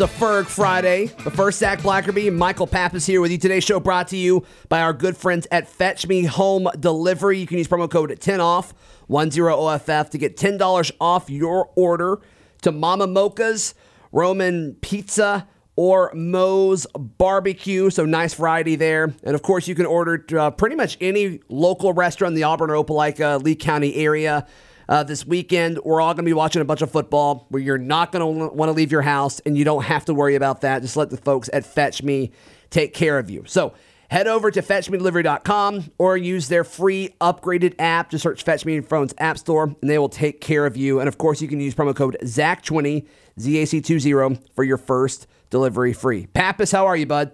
It's a Ferg Friday. The first Zac Blackerby, Michael Pappas here with you. Today's show brought to you by our good friends at Fetch Me Home Delivery. You can use promo code 10OFF, 10OFF to get $10 off your order to Mama Mocha's, Roman Pizza, or Moe's Barbecue. So nice variety there. And of course, you can order uh, pretty much any local restaurant in the Auburn or Opelika, Lee County area. Uh, this weekend, we're all going to be watching a bunch of football where you're not going to want to leave your house and you don't have to worry about that. Just let the folks at Fetch Me take care of you. So head over to fetchmedelivery.com or use their free upgraded app. Just search Fetch Me in phone's app store and they will take care of you. And of course, you can use promo code ZAC20, ZAC20 for your first delivery free. Pappas, how are you, bud?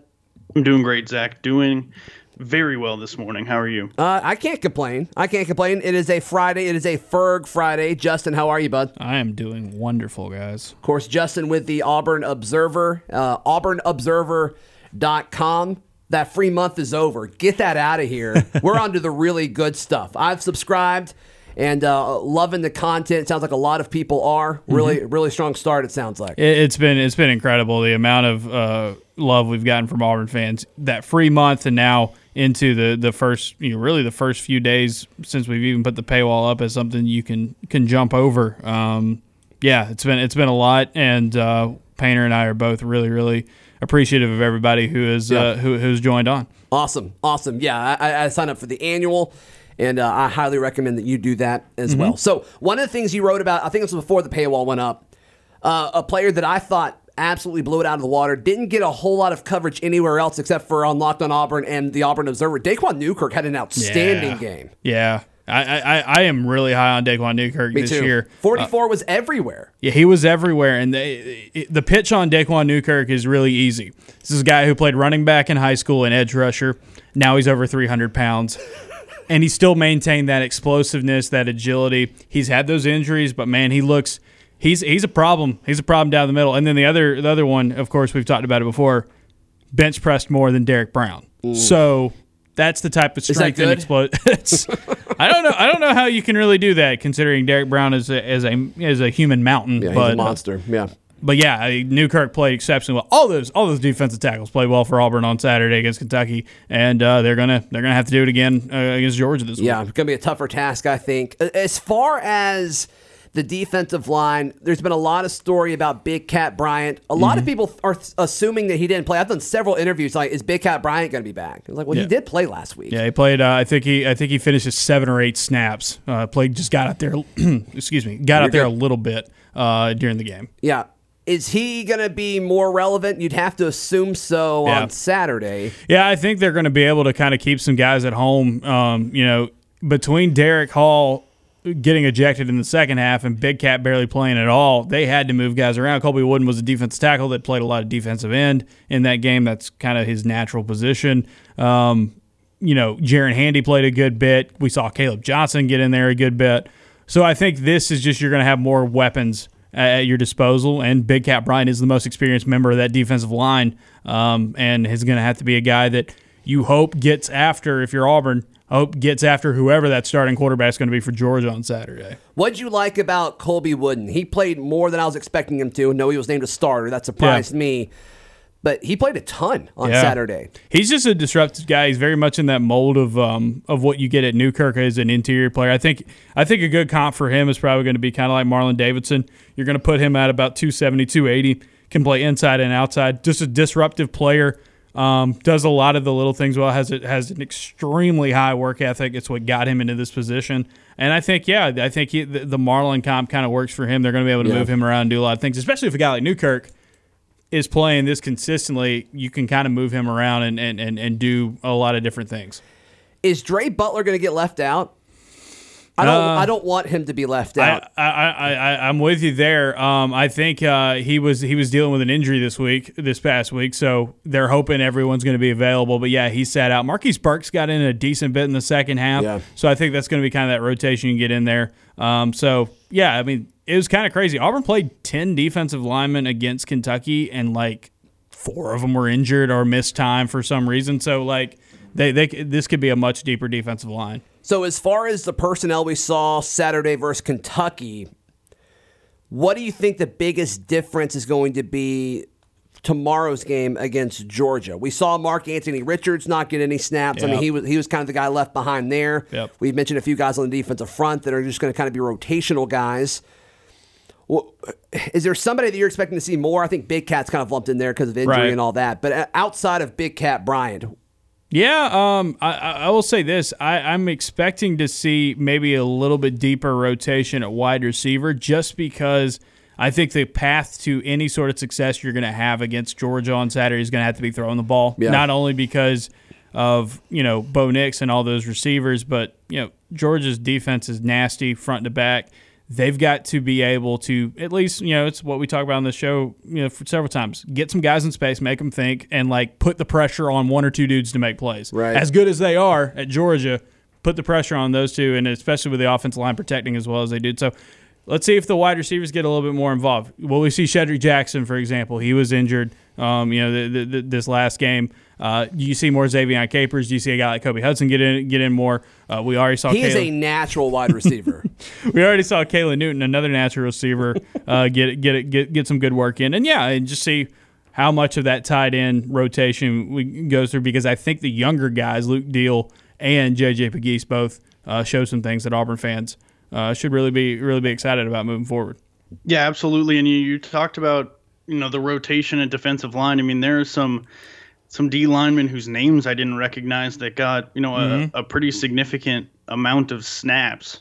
I'm doing great, Zac. Doing very well this morning. How are you? Uh, I can't complain. I can't complain. It is a Friday. It is a Ferg Friday. Justin, how are you, bud? I am doing wonderful, guys. Of course, Justin with the Auburn Observer, uh, auburnobserver.com. That free month is over. Get that out of here. We're on to the really good stuff. I've subscribed and uh, loving the content. It sounds like a lot of people are. Really, Mm-hmm. really strong start, it sounds like. It, it's been it's been incredible the amount of uh, love we've gotten from Auburn fans. That free month and now into the the first you know really the first few days since we've even put the paywall up as something you can can jump over. Um, yeah, it's been it's been a lot, and uh, Painter and I are both really really appreciative of everybody who is Yeah. uh, who who's joined on. Awesome, awesome. Yeah, I, I- signed up for the annual, and uh, I highly recommend that you do that as Mm-hmm. well. So one of the things you wrote about, I think it was before the paywall went up, uh, a player that I thought absolutely blew it out of the water, didn't get a whole lot of coverage anywhere else except for on Locked on Auburn and the Auburn Observer. Daquan Newkirk had an outstanding Yeah. game. Yeah, I, I I am really high on Daquan Newkirk Me this too. year. Uh, 44 was everywhere. Yeah, he was everywhere, and they, the pitch on Daquan Newkirk is really easy. This is a guy who played running back in high school and edge rusher. Now he's over 300 pounds, and he still maintained that explosiveness, that agility. He's had those injuries, but man, he looks he's he's a problem. He's a problem down the middle. And then the other the other one, of course, we've talked about it before. Bench pressed more than Derrick Brown, so that's the type of that strength and good? explosion. I don't know. I don't know how you can really do that, considering Derrick Brown is a, is a is a human mountain. Yeah, but he's a monster. Yeah. but yeah, I- Newkirk played exceptionally well. All those all those defensive tackles played well for Auburn on Saturday against Kentucky, and uh, they're gonna they're gonna have to do it again uh, against Georgia this Yeah, week. it's going to be a tougher task, I think. As far as the defensive line, there's been a lot of story about Big Kat Bryant. A lot of Mm-hmm. people are th- assuming that he didn't play. I've done several interviews like, is Big Kat Bryant going to be back? I was like, well, he did play last week. Yeah, he played. Uh, I think he I think he finished his seven or eight snaps. Uh, played just got out there. excuse me, got out there a little bit uh, during the game. Yeah. Is he going to be more relevant? You'd have to assume so Yeah. on Saturday. Yeah, I think they're going to be able to kind of keep some guys at home. Um, you know, between Derick Hall getting ejected in the second half and Big Kat barely playing at all, they had to move guys around. Colby Wooden was a defensive tackle that played a lot of defensive end in that game. That's kind of his natural position. Um, you know, Jaren Handy played a good bit. We saw Caleb Johnson get in there a good bit. So I think this is just you're going to have more weapons at your disposal, and Big Kat Bryant is the most experienced member of that defensive line, um, and is going to have to be a guy that you hope gets after if you're Auburn. Hope gets after whoever that starting quarterback is going to be for Georgia on Saturday. What'd you like about Colby Wooden? He played more than I was expecting him to. No, he was named a starter. That surprised Yeah. me. But he played a ton on Yeah. Saturday. He's just a disruptive guy. He's very much in that mold of um, of what you get at Newkirk as an interior player. I think I think a good comp for him is probably going to be kind of like Marlon Davidson. You're going to put him at about 270, 280. can play inside and outside. Just a disruptive player. Um, does a lot of the little things well. Has it has an extremely high work ethic. It's what got him into this position. And I think, yeah, I think he, the, the Marlon comp kind of works for him. They're going to be able to Yeah. move him around and do a lot of things, especially if a guy like Newkirk is playing this consistently. You can kind of move him around and, and, and, and do a lot of different things. Is Dre Butler going to get left out? I don't. Uh, I don't want him to be left out. I, I, I, I, I'm with you there. Um, I think uh, he was he was dealing with an injury this week, this past week, so they're hoping everyone's going to be available. But yeah, he sat out. Marquis Burks got in a decent bit in the second half, Yeah. so I think that's going to be kind of that rotation you get in there. Um, so yeah, I mean, it was kind of crazy. Auburn played ten defensive linemen against Kentucky, and like four of them were injured or missed time for some reason. So like they, they this could be a much deeper defensive line. So as far as the personnel we saw Saturday versus Kentucky, what do you think the biggest difference is going to be tomorrow's game against Georgia? We saw Mark Anthony Richards not get any snaps. I mean, he was he was kind of the guy left behind there. Yep. We've mentioned a few guys on the defensive front that are just going to kind of be rotational guys. Well, is there somebody that you're expecting to see more? I think Big Kat's kind of lumped in there because of injury Right. and all that. But uh, outside of Big Kat Bryant, Yeah, um, I, I will say this. I, I'm expecting to see maybe a little bit deeper rotation at wide receiver just because I think the path to any sort of success you're going to have against Georgia on Saturday is going to have to be throwing the ball. Yeah. Not only because of, you know, Bo Nix and all those receivers, but, you know, Georgia's defense is nasty front to back. They've got to be able to at least, you know, it's what we talk about on the show, you know, for several times. Get some guys in space, make them think, and like put the pressure on one or two dudes to make plays. Right. As good as they are at Georgia, put the pressure on those two, and especially with the offensive line protecting as well as they did. So let's see if the wide receivers get a little bit more involved. Will we see Shedrick Jackson, for example? He was injured, um, you know, the, the, the, this last game. Uh, you see more Ze'Vian Capers? Do you see a guy like Kobe Hudson get in get in more? Uh, we already saw he is a natural wide receiver. we already saw Kayla Newton, another natural receiver, uh, get get get get some good work in, and yeah, and just see how much of that tight end rotation we goes through because I think the younger guys, Luke Deal and JJ Pegues, both uh, show some things that Auburn fans uh, should really be really be excited about moving forward. Yeah, absolutely. And you, you talked about you know the rotation at defensive line. I mean, there are some some D linemen whose names I didn't recognize that got you know a, a pretty significant amount of snaps.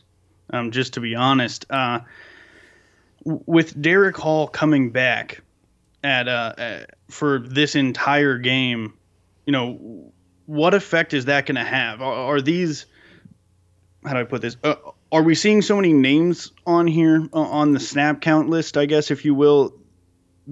Um, just to be honest, uh, with Derick Hall coming back at uh, uh, for this entire game, you know, what effect is that going to have? Are, are these how do I put this? Uh, are we seeing so many names on here uh, on the snap count list, I guess, if you will,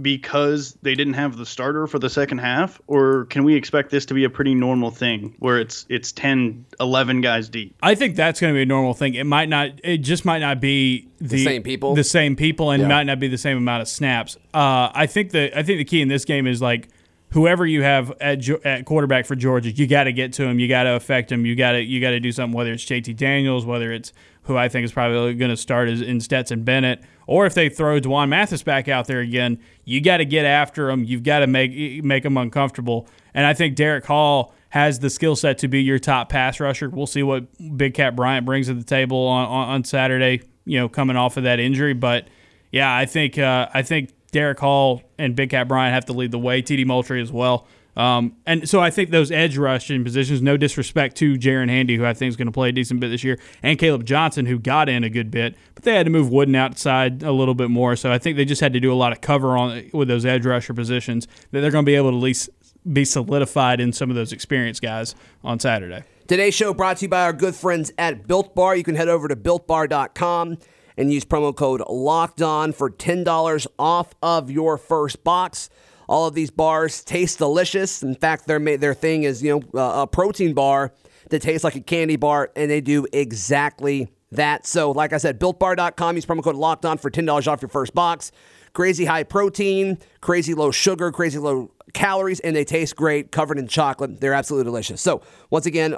because they didn't have the starter for the second half? Or can we expect this to be a pretty normal thing where it's it's 10, 11 guys deep? I think that's going to be a normal thing. It might not. It just might not be the, same people? the same people, and Yeah. might not be the same amount of snaps. Uh, I think the I think the key in this game is like whoever you have at, at quarterback for Georgia, you got to get to him. You got to affect him. You got to you got to do something. Whether it's JT Daniels, whether it's who I think is probably going to start is in Stetson Bennett, or if they throw D'Wan Mathis back out there again, you got to get after him. You've got to make make him uncomfortable. And I think Derick Hall has the skill set to be your top pass rusher. We'll see what Big Kat Bryant brings to the table on, on, on Saturday. You know, coming off of that injury, but yeah, I think uh, I think Derick Hall and Big Cat Bryant have to lead the way. TD Moultrie as well. Um, and so I think those edge rushing positions, no disrespect to Jaren Handy, who I think is going to play a decent bit this year, and Caleb Johnson, who got in a good bit, but they had to move Wooden outside a little bit more. So I think they just had to do a lot of cover on with those edge rusher positions that they're going to be able to at least be solidified in some of those experienced guys on Saturday. Today's show brought to you by our good friends at Built Bar. You can head over to builtbar.com and use promo code Locked On for $10 off of your first box. All of these bars taste delicious. In fact, their their thing is, you know, uh, a protein bar that tastes like a candy bar and they do exactly that. So, like I said, builtbar.com use promo code Locked On for $10 off your first box. Crazy high protein, crazy low sugar, crazy low calories, and they taste great, covered in chocolate. They're absolutely delicious. So, once again,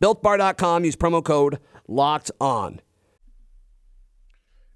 builtbar.com, use promo code locked on.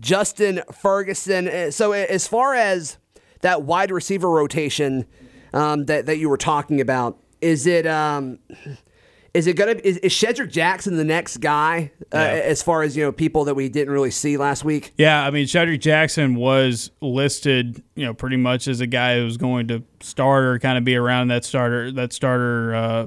Justin Ferguson. Uh, So, as far as that wide receiver rotation um, that that you were talking about, is it um, is it gonna is, is Shedrick Jackson the next guy uh, as far as you know people that we didn't really see last week? Yeah, I mean, Shedrick Jackson was listed, you know, pretty much as a guy who was going to start or kind of be around that starter that starter uh,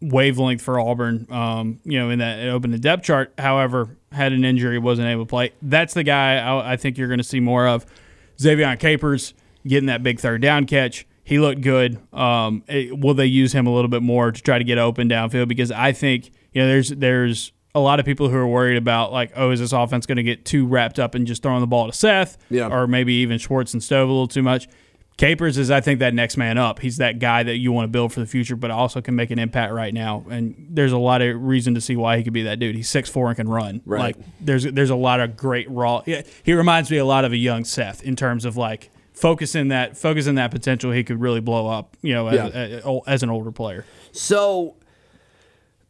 wavelength for Auburn. Um, you know, in that open the depth chart. However, had an injury, wasn't able to play. That's the guy I, I think you're going to see more of. Ze'Vian Capers getting that big third down catch. He looked good. Um, it- will they use him a little bit more to try to get open downfield? Because I think you know there's there's a lot of people who are worried about like, oh, is this offense going to get too wrapped up in just throwing the ball to Seth, Yeah. or maybe even Schwartz and Stove a little too much. Capers is, I think, that next man up. He's that guy that you want to build for the future, but also can make an impact right now. And there's a lot of reason to see why he could be that dude. He's six four and can run. Right. Like there's there's a lot of great raw. Yeah, he reminds me a lot of a young Seth in terms of like focusing that focusing that potential. He could really blow up. You know, as, as, as an older player. So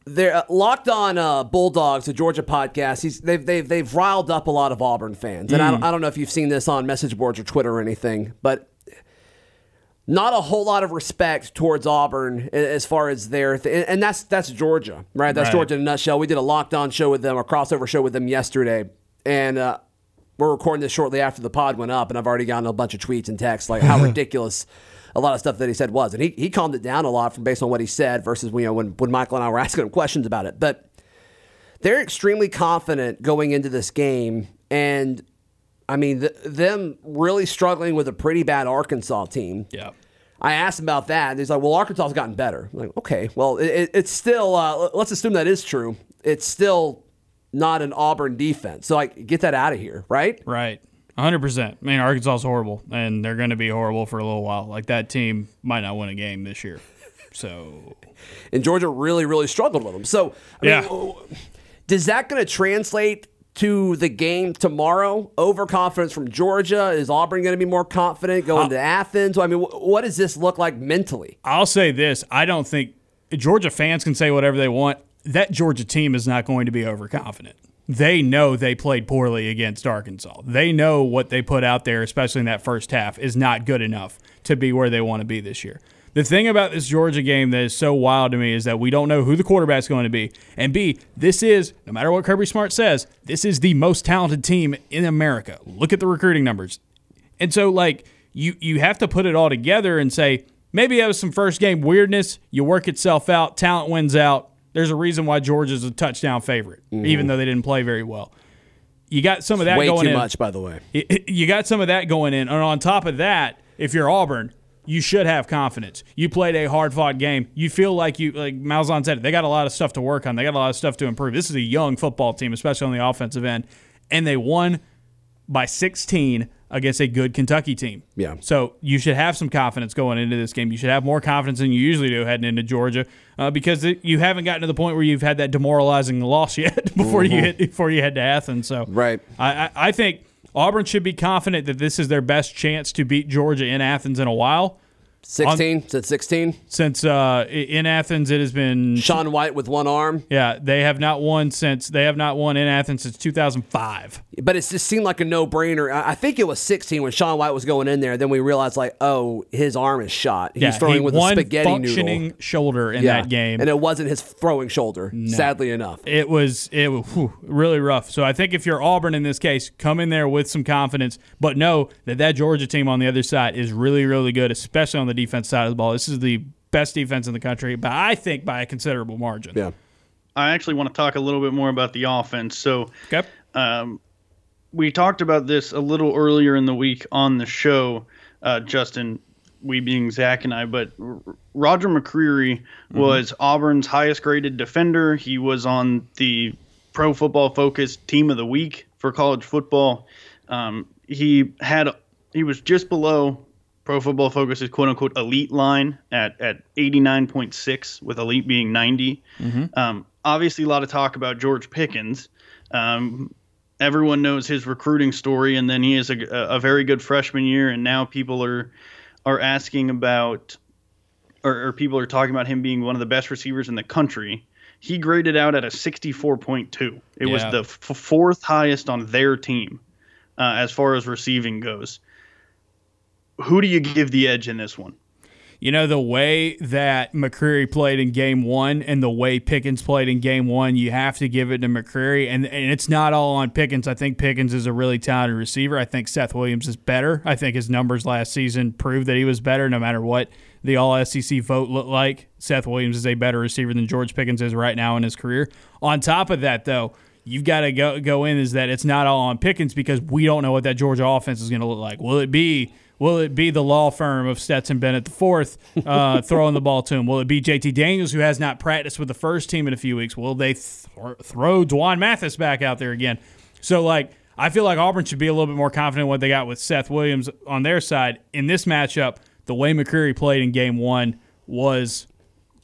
they're uh, locked on uh, Bulldogs, the Georgia podcast. He's, they've they've they've riled up a lot of Auburn fans, and I, don't, I don't know if you've seen this on message boards or Twitter or anything, but not a whole lot of respect towards Auburn as far as their th- and that's that's Georgia, right? That's Right. Georgia in a nutshell. We did a locked on show with them, a crossover show with them yesterday, and. Uh, we're recording this shortly after the pod went up, and I've already gotten a bunch of tweets and texts like how ridiculous a lot of stuff that he said was, and he, he calmed it down a lot from based on what he said versus you know when when Michael and I were asking him questions about it. But they're extremely confident going into this game, and I mean th- them really struggling with a pretty bad Arkansas team. Yeah. I asked him about that, and he's like, "Well, Arkansas's gotten better." I'm like, okay, well, it, it, it's still. Uh, let's assume that is true. It's still not an Auburn defense, so like, get that out of here, right? Right. 100%. I mean, Arkansas is horrible, and they're going to be horrible for a little while. Like, that team might not win a game this year. So, And Georgia really, really struggled with them. So, I Yeah. mean, does that going to translate to the game tomorrow? Overconfidence from Georgia? Is Auburn going to be more confident going to Athens? I mean, what does this look like mentally? I'll say this I don't think Georgia fans can say whatever they want. That Georgia team is not going to be overconfident. They know they played poorly against Arkansas. They know what they put out there, especially in that first half, is not good enough to be where they want to be this year. The thing about this Georgia game that is so wild to me is that we don't know who the quarterback's going to be. And B, this is, no matter what Kirby Smart says, this is the most talented team in America. Look at the recruiting numbers. And so, like, you you have to put it all together and say maybe that was some first game weirdness. You work itself out. Talent wins out. There's a reason why Georgia's a touchdown favorite, mm-hmm. even though they didn't play very well. You got some of that Way going too in. much, by the way. You got some of that going in, and on top of that, if you're Auburn, you should have confidence. You played a hard fought game. You feel like you, like Malzahn said, they got a lot of stuff to work on. They got a lot of stuff to improve. This is a young football team, especially on the offensive end, and they won by 16 against a good Kentucky team. Yeah. So you should have some confidence going into this game. You should have more confidence than you usually do heading into Georgia, uh, because it, you haven't gotten to the point where you've had that demoralizing loss yet before you hit before you head to Athens. So Right. I, I, I think Auburn should be confident that this is their best chance to beat Georgia in Athens in a while. 16? Said 16? Since uh, in Athens, it has been Sean White with one arm. yeah they have not won since they have not won in Athens since 2005. But it just seemed like a no brainer. I think it was 16 when Sean White was going in there. Then we realized, like, oh, his arm is shot. He's yeah, throwing he with a spaghetti functioning noodle. shoulder in Yeah. that game. And it wasn't his throwing shoulder, sadly enough. it was it was whew, really rough. So I think if you're Auburn in this case, come in there with some confidence, but know that that Georgia team on the other side is really really good, especially on the defense side of the ball. This is the best defense in the country, but I think by a considerable margin. Yeah. I actually want to talk a little bit more about the offense. So, Okay. um, we talked about this a little earlier in the week on the show, uh, Justin, we being Zac and I, but R- Roger McCreary was Auburn's highest graded defender. He was on the Pro Football Focus Team of the Week for college football. Um, he had he was just below Pro Football Focus's quote unquote elite line at at 89.6, with elite being 90. Um, obviously, a lot of talk about George Pickens. Um, everyone knows his recruiting story, and then he is a, a very good freshman year, and now people are are asking about, or, or people are talking about him being one of the best receivers in the country. He graded out at a 64.2. It was the f- fourth highest on their team uh, as far as receiving goes. Who do you give the edge in this one? You know, the way that McCreary played in game one and the way Pickens played in game one, you have to give it to McCreary. And, and it's not all on Pickens. I think Pickens is a really talented receiver. I think Seth Williams is better. I think his numbers last season proved that he was better no matter what the all SEC vote looked like. Seth Williams is a better receiver than George Pickens is right now in his career. On top of that, though, you've got to go go in is that it's not all on Pickens because we don't know what that Georgia offense is going to look like. Will it be will it be the law firm of Stetson Bennett the fourth uh, throwing the ball to him? Will it be JT Daniels who has not practiced with the first team in a few weeks? Will they th- throw D'Wan Mathis back out there again? So like. I feel like Auburn should be a little bit more confident in what they got with Seth Williams on their side. In this matchup, the way McCreary played in game one was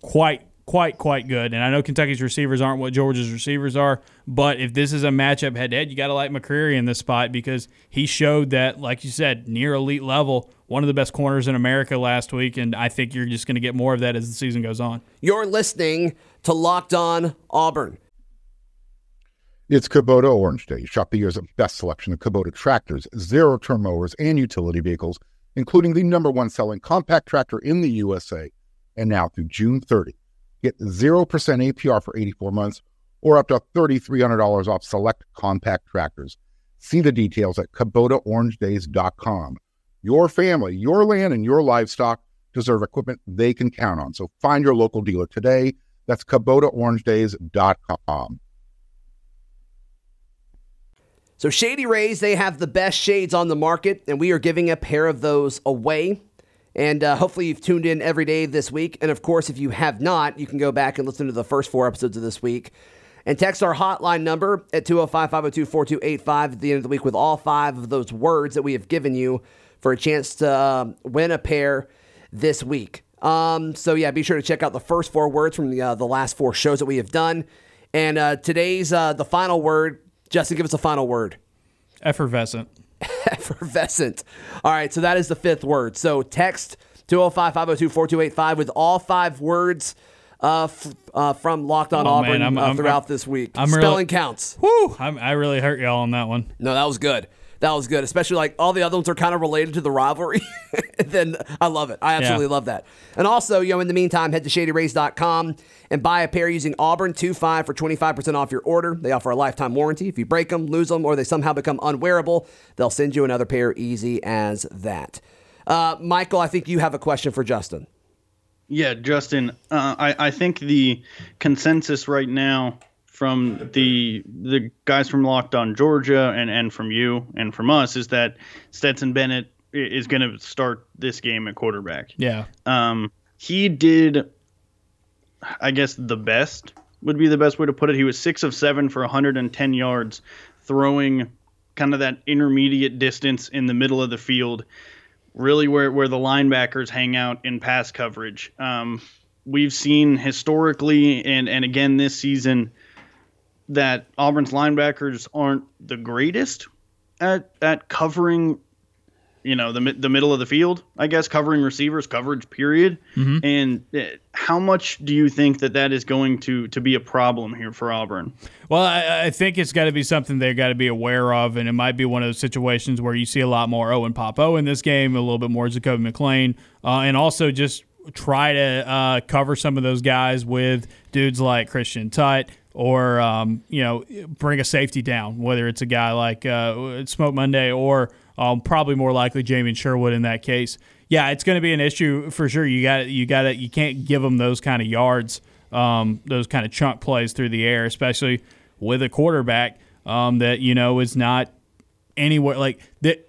quite quite quite good. And I know Kentucky's receivers aren't what Georgia's receivers are, but if this is a matchup head to head, you got to like McCreary in this spot because he showed that, like you said, near elite level, one of the best corners in America last week. And I think you're just going to get more of that as the season goes on. You're listening to Locked On Auburn. It's Kubota Orange Day. Shop the year's best selection of Kubota tractors, zero turn mowers, and utility vehicles, including the number one selling compact tractor in the USA. And now through June 30, get 0% APR for 84 months or up to $3,300 off select compact tractors. See the details at KubotaOrangeDays.com. Your family, your land, and your livestock deserve equipment they can count on. So find your local dealer today. That's KubotaOrangeDays.com. So Shady Rays, they have the best shades on the market, and we are giving a pair of those away. And uh, hopefully you've tuned in every day this week. And of course, if you have not, you can go back and listen to the first four episodes of this week. And text our hotline number at 205 502 4285 at the end of the week with all five of those words that we have given you for a chance to um, win a pair this week. Um, so, yeah, be sure to check out the first four words from the, uh, the last four shows that we have done. And uh, today's uh, the final word. Justin, give us a final word. Effervescent. Effervescent. All right, so that is the fifth word. So text 205 502 4285 with all five words uh, f- uh, from Locked On Oh, Auburn man, I'm- uh, I'm- throughout I'm- this week. Spelling really- counts. I'm, I really hurt y'all on that one. No, that was good. That was good, especially like all the other ones are kind of related to the rivalry. then I love it. I absolutely Yeah. love that. And also, you know, in the meantime, head to shadyrays.com and buy a pair using Auburn25 for 25% off your order. They offer a lifetime warranty. If you break them, lose them, or they somehow become unwearable, they'll send you another pair easy as that. Uh, Michael, I think you have a question for Justin. Yeah, Justin, uh, I, I think the consensus right now from the the guys from Locked On Georgia and, and from you and from us is that Stetson Bennett is going to start this game at quarterback. Yeah. Um, he did, I guess, the best would be the best way to put it. He was six of seven for 110 yards, throwing kind of that intermediate distance in the middle of the field, really where, where the linebackers hang out in pass coverage. Um, we've seen historically and, and again this season that Auburn's linebackers aren't the greatest at, at covering you know the the middle of the field, I guess, covering receivers, coverage period. And uh, how much do you think that that is going to to be a problem here for Auburn? Well, I, I think it's got to be something they've got to be aware of, and it might be one of those situations where you see a lot more Owen Pappoe in this game, a little bit more Zakoby McClain, uh, and also just try to uh, cover some of those guys with dudes like Christian Tutt or um, you know bring a safety down, whether it's a guy like uh, Smoke Monday or um, probably more likely Jamien Sherwood in that case. Yeah, it's going to be an issue for sure. You got you got you can't give them those kind of yards, um, those kind of chunk plays through the air, especially with a quarterback um, that you know is not anywhere like that.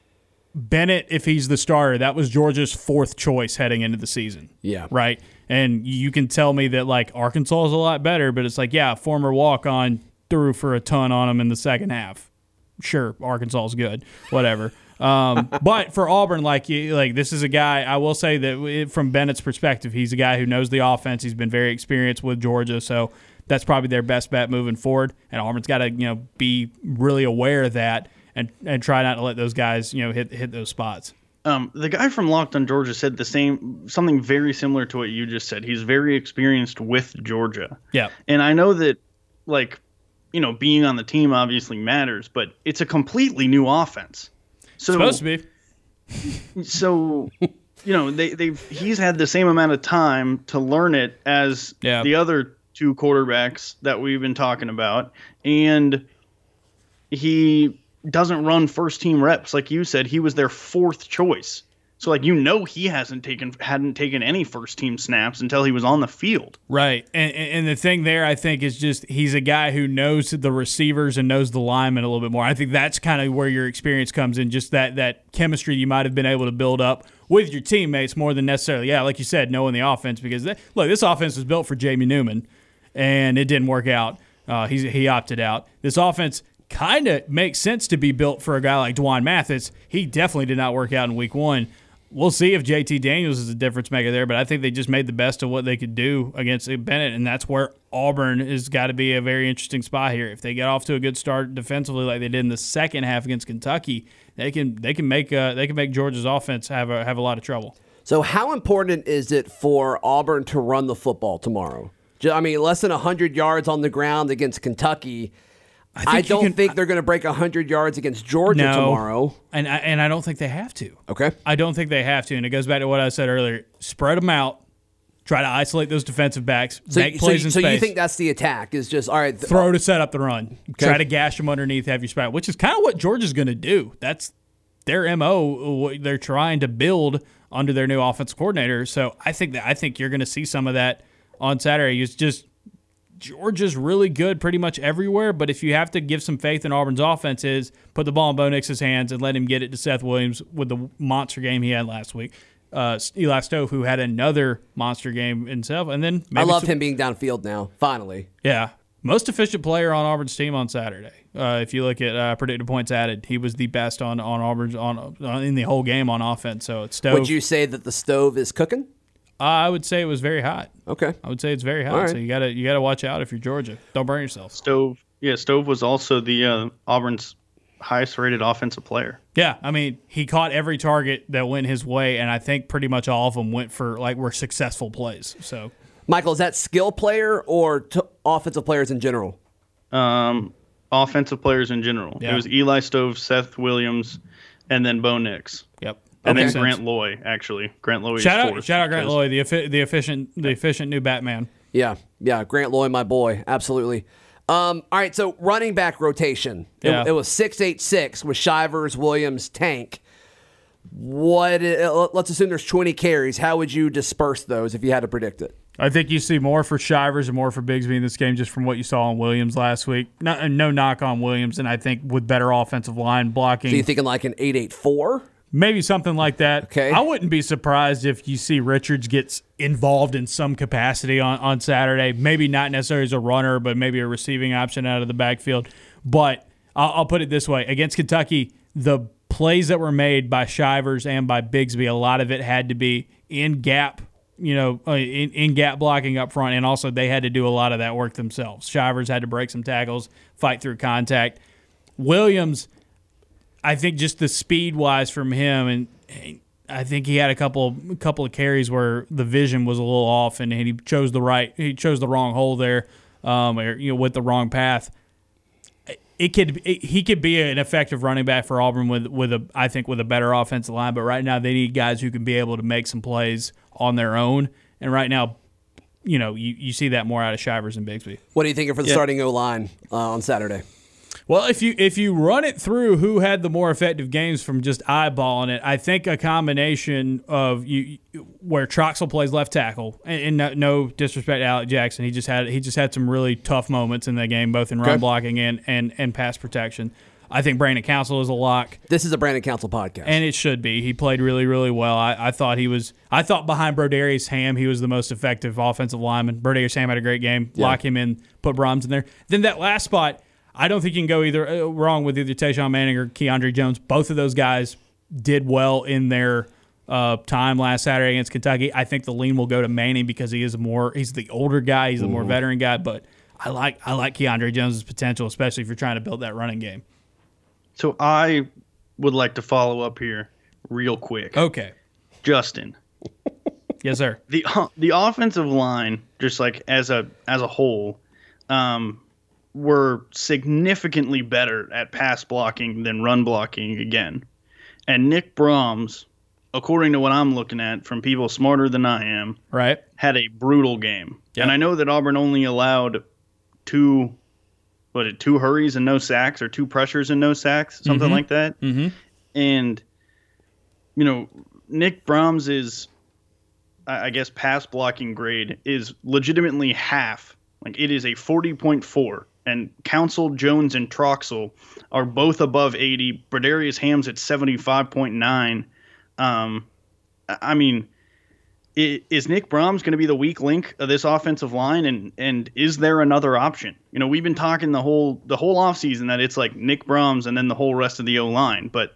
Bennett, if he's the starter, that was Georgia's fourth choice heading into the season. Yeah. Right. And you can tell me that like Arkansas is a lot better, but it's like, yeah, former walk on threw for a ton on him in the second half. Sure, Arkansas is good. Whatever. Um, but for Auburn, like like this is a guy. I will say that it- from Bennett's perspective, he's a guy who knows the offense. He's been very experienced with Georgia, so that's probably their best bet moving forward. And Auburn's got to you know be really aware of that and and try not to let those guys you know hit hit those spots. Um, the guy from Locked on Georgia said the same, something very similar to what you just said. He's very experienced with Georgia. Yeah. And I know that, like, you know, being on the team obviously matters, but it's a completely new offense. So Supposed to be. so you know they they he's had the same amount of time to learn it as Yeah. the other two quarterbacks that we've been talking about and he doesn't run first team reps like you said he was their fourth choice so like you know he hasn't taken hadn't taken any first team snaps until he was on the field Right. And, and the thing there, I think, is just he's a guy who knows the receivers and knows the linemen a little bit more. I think that's kind of where your experience comes in, just that, that chemistry you might have been able to build up with your teammates more than necessarily, yeah, like you said, knowing the offense. Because, they, look, this offense was built for Jamie Newman, and it didn't work out. Uh, he's, he opted out. This offense kind of makes sense to be built for a guy like D'Wan Mathis. He definitely did not work out in week one. We'll see if JT Daniels is a difference maker there, but I think they just made the best of what they could do against Bennett, and that's where Auburn has got to be a very interesting spot here. If they get off to a good start defensively, like they did in the second half against Kentucky, they can they can make uh, they can make Georgia's offense have a have a lot of trouble. So, how important is it for Auburn to run the football tomorrow? I mean, less than 100 yards on the ground against Kentucky. I, you don't can- think they're going to break 100 yards against Georgia No. tomorrow. and I, and I don't think they have to. Okay. I don't think they have to, and it goes back to what I said earlier: spread them out, try to isolate those defensive backs, So, make so, plays in so you think that's the attack? Is just all right. th- throw to set up the run. Try to gash them underneath, have your spot, which is kind of what Georgia's going to do. That's their mo. what They're trying to build under their new offense coordinator. So I think that I think you're going to see some of that on Saturday. It's just Georgia's really good pretty much everywhere, but if you have to give some faith in Auburn's offense, is put the ball in Bo Nix's hands and let him get it to Seth Williams with the monster game he had last week. Uh, Eli Stove, who had another monster game himself, and then I love some- him being downfield now. Finally, yeah. Most efficient player on Auburn's team on Saturday. Uh, if you look at uh, predicted points added, he was the best on on Auburn's on, on in the whole game on offense. So it's Stove. would you say that the stove is cooking? Uh, I would say it was very hot. Okay. I would say it's very hot. All right. So you gotta you gotta watch out if you're Georgia. Don't burn yourself. stove yeah stove was also the uh, auburn's highest rated offensive player Yeah, I mean he caught every target that went his way, and I think pretty much all of them went for like were successful plays. So Michael, is that skill player or t- offensive players in general? um, offensive players in general. Yeah. It was Eli Stove, Seth Williams, and then Bo Nix, yep. And Makes then. Grant Loy. Actually, Grant Loy. Shout out fourth shout out Grant because- Lloyd, the effi- the efficient the efficient new Batman. Yeah, yeah. Grant Lloyd, my boy, absolutely. Um, all right, so running back rotation. It, Yeah. it was six eight six with Shivers, Williams, Tank. What? uh, Let's assume there's 20 carries. How would you disperse those if you had to predict it? I think you see more for Shivers and more for Bigsby in this game just from what you saw on Williams last week. No, no knock on Williams, and I think with better offensive line blocking, So you thinking like an eight eight four? Maybe something like that. Okay. I wouldn't be surprised if you see Richards gets involved in some capacity on, on Saturday. Maybe not necessarily as a runner, but maybe a receiving option out of the backfield. But I'll, I'll put it this way: against Kentucky, the plays that were made by Shivers and by Bigsby, a lot of it had to be in gap. You know, uh, in, in gap blocking up front, and also they had to do a lot of that work themselves. Shivers had to break some tackles, fight through contact. Williams, I think just the speed wise from him, and, and I think he had a couple a couple of carries where the vision was a little off, and he chose the right he chose the wrong hole there, um, or you know with the wrong path. It could it, he could be an effective running back for Auburn with with a I think with a better offensive line, but right now they need guys who can be able to make some plays on their own, and right now. You know, you, you see that more out of Shivers and Bigsby. What are you thinking for the starting O line uh, on Saturday? Well, if you if you run it through who had the more effective games from just eyeballing it, I think a combination of you where Troxell plays left tackle, and, and no, no disrespect to Alec Jackson, he just had he just had some really tough moments in that game, both in run Okay. blocking and, and and pass protection. I think Brandon Council is a lock. This is a Brandon Council podcast. And it should be. He played really, really well. I, I thought he was. I thought behind Brodarious Hamm, he was the most effective offensive lineman. Brodarious Hamm had a great game. Lock him in. Put Brahms in there. Then that last spot, I don't think you can go either uh, wrong with either Tashawn Manning or Keiondre Jones. Both of those guys did well in their uh, time last Saturday against Kentucky. I think the lean will go to Manning because he is more. He's the older guy. He's the more veteran guy. But I like I like Keiondre Jones's potential, especially if you're trying to build that running game. So I would like to follow up here real quick. Okay. Justin, Yes, sir. the the offensive line, just like as a as a whole, um, were significantly better at pass blocking than run blocking again. And Nick Brahms, according to what I'm looking at from people smarter than I am, Right. had a brutal game. Yep. And I know that Auburn only allowed two, what it two hurries and no sacks, or two pressures and no sacks, something like that. Mhm. And you know, Nick Brahms is, I I guess, pass blocking grade is legitimately half. Like it is a forty point four. And Council, Jones, and Troxell are both above 80. Brodarious Hamm's at 75.9. Um, I mean, is Nick Brahms going to be the weak link of this offensive line and and is there another option? You know, we've been talking the whole the whole offseason that it's like Nick Brahms and then the whole rest of the O line, but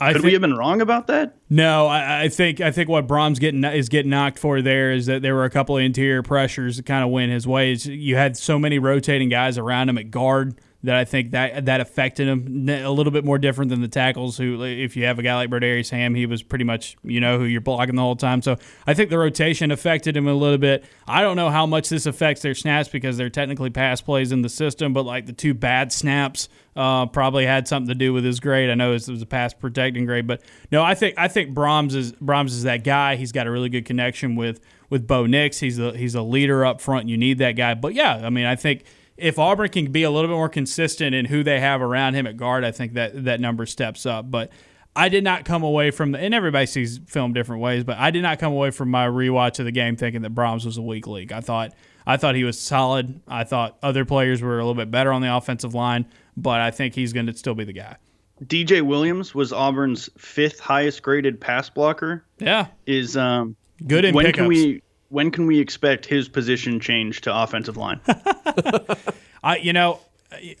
I could think, we have been wrong about that? No, I, I think I think what Brahms getting is getting knocked for there is that there were a couple of interior pressures that kind of went his way. It's- You had so many rotating guys around him at guard that I think that that affected him a little bit more different than the tackles. Who, if you have a guy like Brodarious Hamm, he was pretty much you know who you're blocking the whole time. So I think the rotation affected him a little bit. I don't know how much this affects their snaps because they're technically pass plays in the system, but like the two bad snaps uh, probably had something to do with his grade. I know it was a pass protecting grade, but no, I think I think Brahms is Brahms is that guy. He's got a really good connection with with Bo Nix. He's a he's a leader up front. You need that guy. But yeah, I mean, I think if Auburn can be a little bit more consistent in who they have around him at guard, I think that that number steps up. But I did not come away from the, and everybody sees film different ways, but I did not come away from my rewatch of the game thinking that Brahms was a weak league. I thought I thought he was solid. I thought other players were a little bit better on the offensive line, but I think he's going to still be the guy. DJ Williams was Auburn's fifth highest graded pass blocker. Yeah, Is um good in when pickups. can we when can we expect his position change to offensive line? I, you know,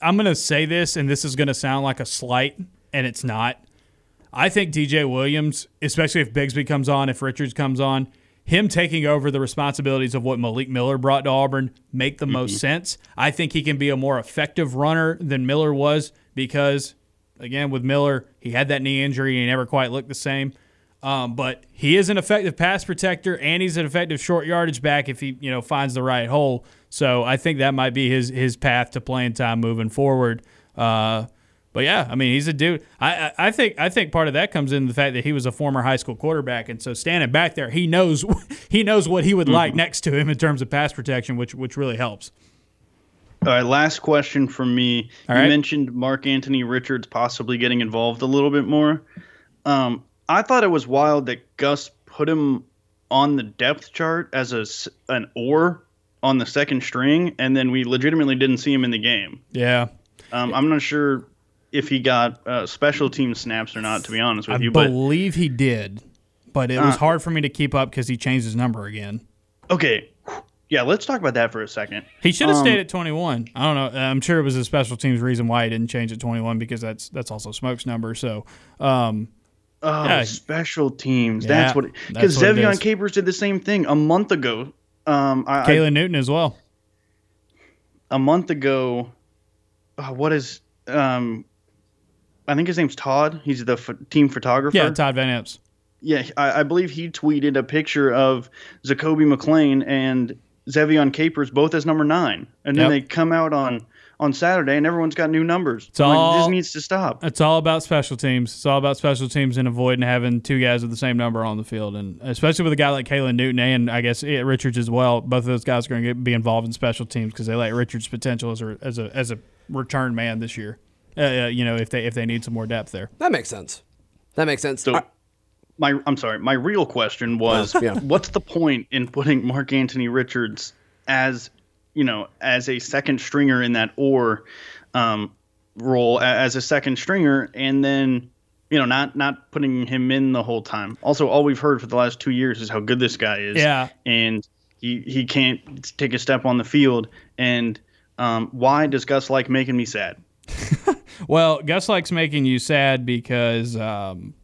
I'm going to say this, and this is going to sound like a slight, and it's not. I think DJ Williams, especially if Bigsby comes on, if Richards comes on, him taking over the responsibilities of what Malik Miller brought to Auburn make the most mm-hmm. sense. I think he can be a more effective runner than Miller was because, again, with Miller, he had that knee injury and he never quite looked the same. Um, but he is an effective pass protector and he's an effective short yardage back if he you know finds the right hole. So I think that might be his his path to playing time moving forward. Uh, but yeah, I mean he's a dude. I, I think I think part of that comes in the fact that he was a former high school quarterback, and so standing back there, he knows he knows what he would like next to him in terms of pass protection, which which really helps. All right, last question from me. All you right. mentioned Mark Anthony Richards possibly getting involved a little bit more. Um, I thought it was wild that Gus put him on the depth chart as a an or on the second string, and then we legitimately didn't see him in the game. Yeah, Um, I'm not sure if he got uh, special team snaps or not. To be honest with I you, I believe he did, but it was Uh, hard for me to keep up because he changed his number again. okay, yeah, let's talk about that for a second. He should have Um, stayed at 21. I don't know. I'm sure it was a special teams reason why he didn't change at 21 because that's that's also Smoke's number. So, um, Oh, Yeah. special teams. Yeah, that's what. Because Ze'Vian. Capers did the same thing a month ago. Um, I, I- Newton as well. a month ago. Uh, what is um? I think his name's Todd. He's the ph- team photographer. Yeah, Todd Van Emst. Yeah, I, I believe he tweeted a picture of Zakoby McClain and Ze'Vian Capers both as number nine, and then Yep. they come out on on Saturday and everyone's got new numbers. It's I'm like, all- this needs to stop. It's all about special teams. It's all about special teams and avoiding having two guys with the same number on the field, and especially with a guy like Kalen Newton and I guess eh, Richards as well. Both of those guys are going to be involved in special teams because they like Richards' potential as a as a as a return man this year. Uh, uh, you know, if they if they need some more depth there. That makes sense. That makes sense. So, I- my I'm sorry. My real question was, yeah. what's the point in putting Mark Anthony Richards as, you know, as a second stringer in that or um, role as a second stringer, and then you know not not putting him in the whole time. Also, all we've heard for the last two years is how good this guy is. Yeah. and he he can't take a step on the field. And um, why does Gus like making me sad? Well, Gus likes making you sad because um,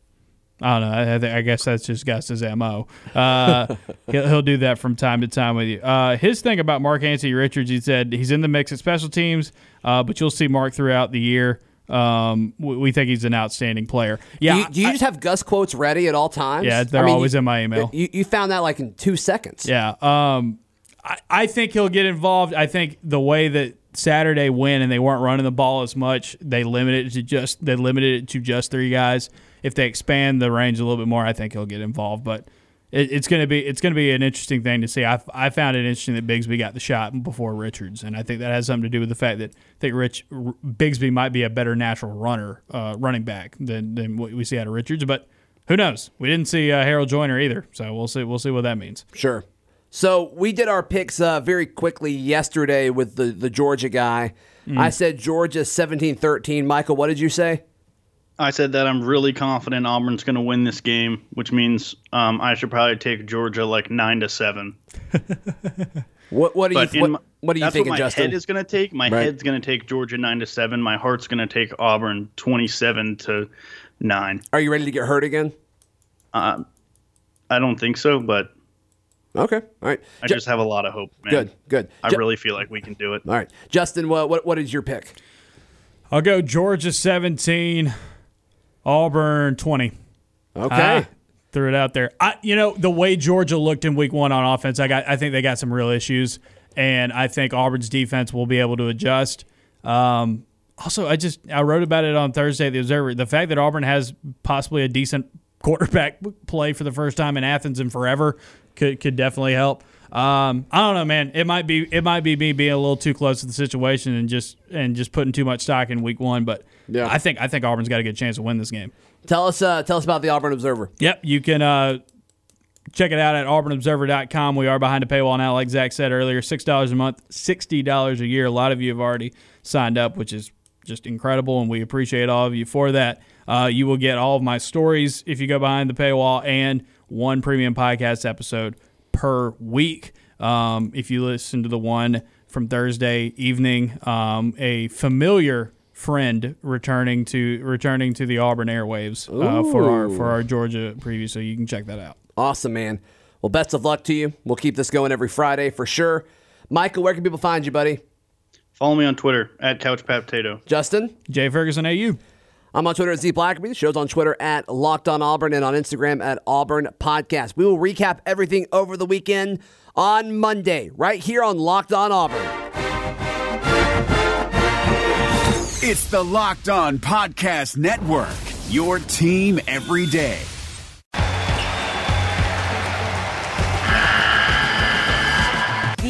I don't know. I, I, guess that's just Gus's mo. Uh, he'll, he'll do that from time to time with you. Uh, his thing about Mark Anthony Richards, he said he's in the mix at special teams, uh, but you'll see Mark throughout the year. Um, we, we think he's an outstanding player. Yeah, do you, do you I- just have Gus quotes ready at all times? Yeah, they're I mean, always you- in my email. You, you found that like in two seconds. Yeah. Um, I, I think he'll get involved. I think the way that Saturday went and they weren't running the ball as much, they limited it to just they limited it to just three guys. If they expand the range a little bit more, I think he'll get involved. But it, it's gonna be it's gonna be an interesting thing to see. I, I found it interesting that Bigsby got the shot before Richards, and I think that has something to do with the fact that I think Rich R- Bigsby might be a better natural runner, uh, running back than than what we see out of Richards, but. Who knows? We didn't see uh, Harold Joiner either, so we'll see. We'll see what that means. Sure. So we did our picks uh, very quickly yesterday with the, the Georgia guy. Mm. I said Georgia 17 13. Michael, what did you say? I said that I'm really confident Auburn's going to win this game, which means um, I should probably take Georgia like nine to seven. What, what, are, But you, in what, my- what are you that's thinking, what my Justin? head is going to take. My Right. head's going to take Georgia nine to seven. My heart's going to take Auburn twenty-seven to nine. are you ready to get hurt again? I don't think so, but Okay. All right. I Ju- just have a lot of hope. Man. good, good. I Ju- really feel like we can do it. All right. Justin, what, what, what is your pick? I'll go Georgia 17, Auburn 20. Okay. Ah, threw it out there. I, you know, the way Georgia looked in week one on offense, I got, I think they got some real issues, and I think Auburn's defense will be able to adjust. Um, also, I just I wrote about it on Thursday at the Observer. The fact that Auburn has possibly a decent quarterback play for the first time in Athens in forever could could definitely help. Um, I don't know, man. It might be it might be me being a little too close to the situation and just and just putting too much stock in week one. But Yeah. I think I think Auburn's got a good chance to win this game. Tell us, uh, tell us about the Auburn Observer. Yep, you can uh, check it out at auburnobserver.com. We are behind a paywall now, like Zac said earlier. $6 a month, $60 a year. A lot of you have already signed up, which is just incredible, and we appreciate all of you for that. Uh, you will get all of my stories if you go behind the paywall and one premium podcast episode per week. Um, if you listen to the one from Thursday evening, um, a familiar friend returning to returning to the Auburn airwaves uh, for our for our Georgia preview, so you can check that out. Awesome, man. Well, best of luck to you. We'll keep this going every Friday for sure. Michael, where can people find you, buddy? Follow me on Twitter at Couch Pat Potato. Justin? Jay Ferguson, AU. I'm on Twitter at Z Blackerby. The show's on Twitter at Locked On Auburn and on Instagram at Auburn Podcast. We will recap everything over the weekend on Monday, right here on Locked On Auburn. It's the Locked On Podcast Network, your team every day.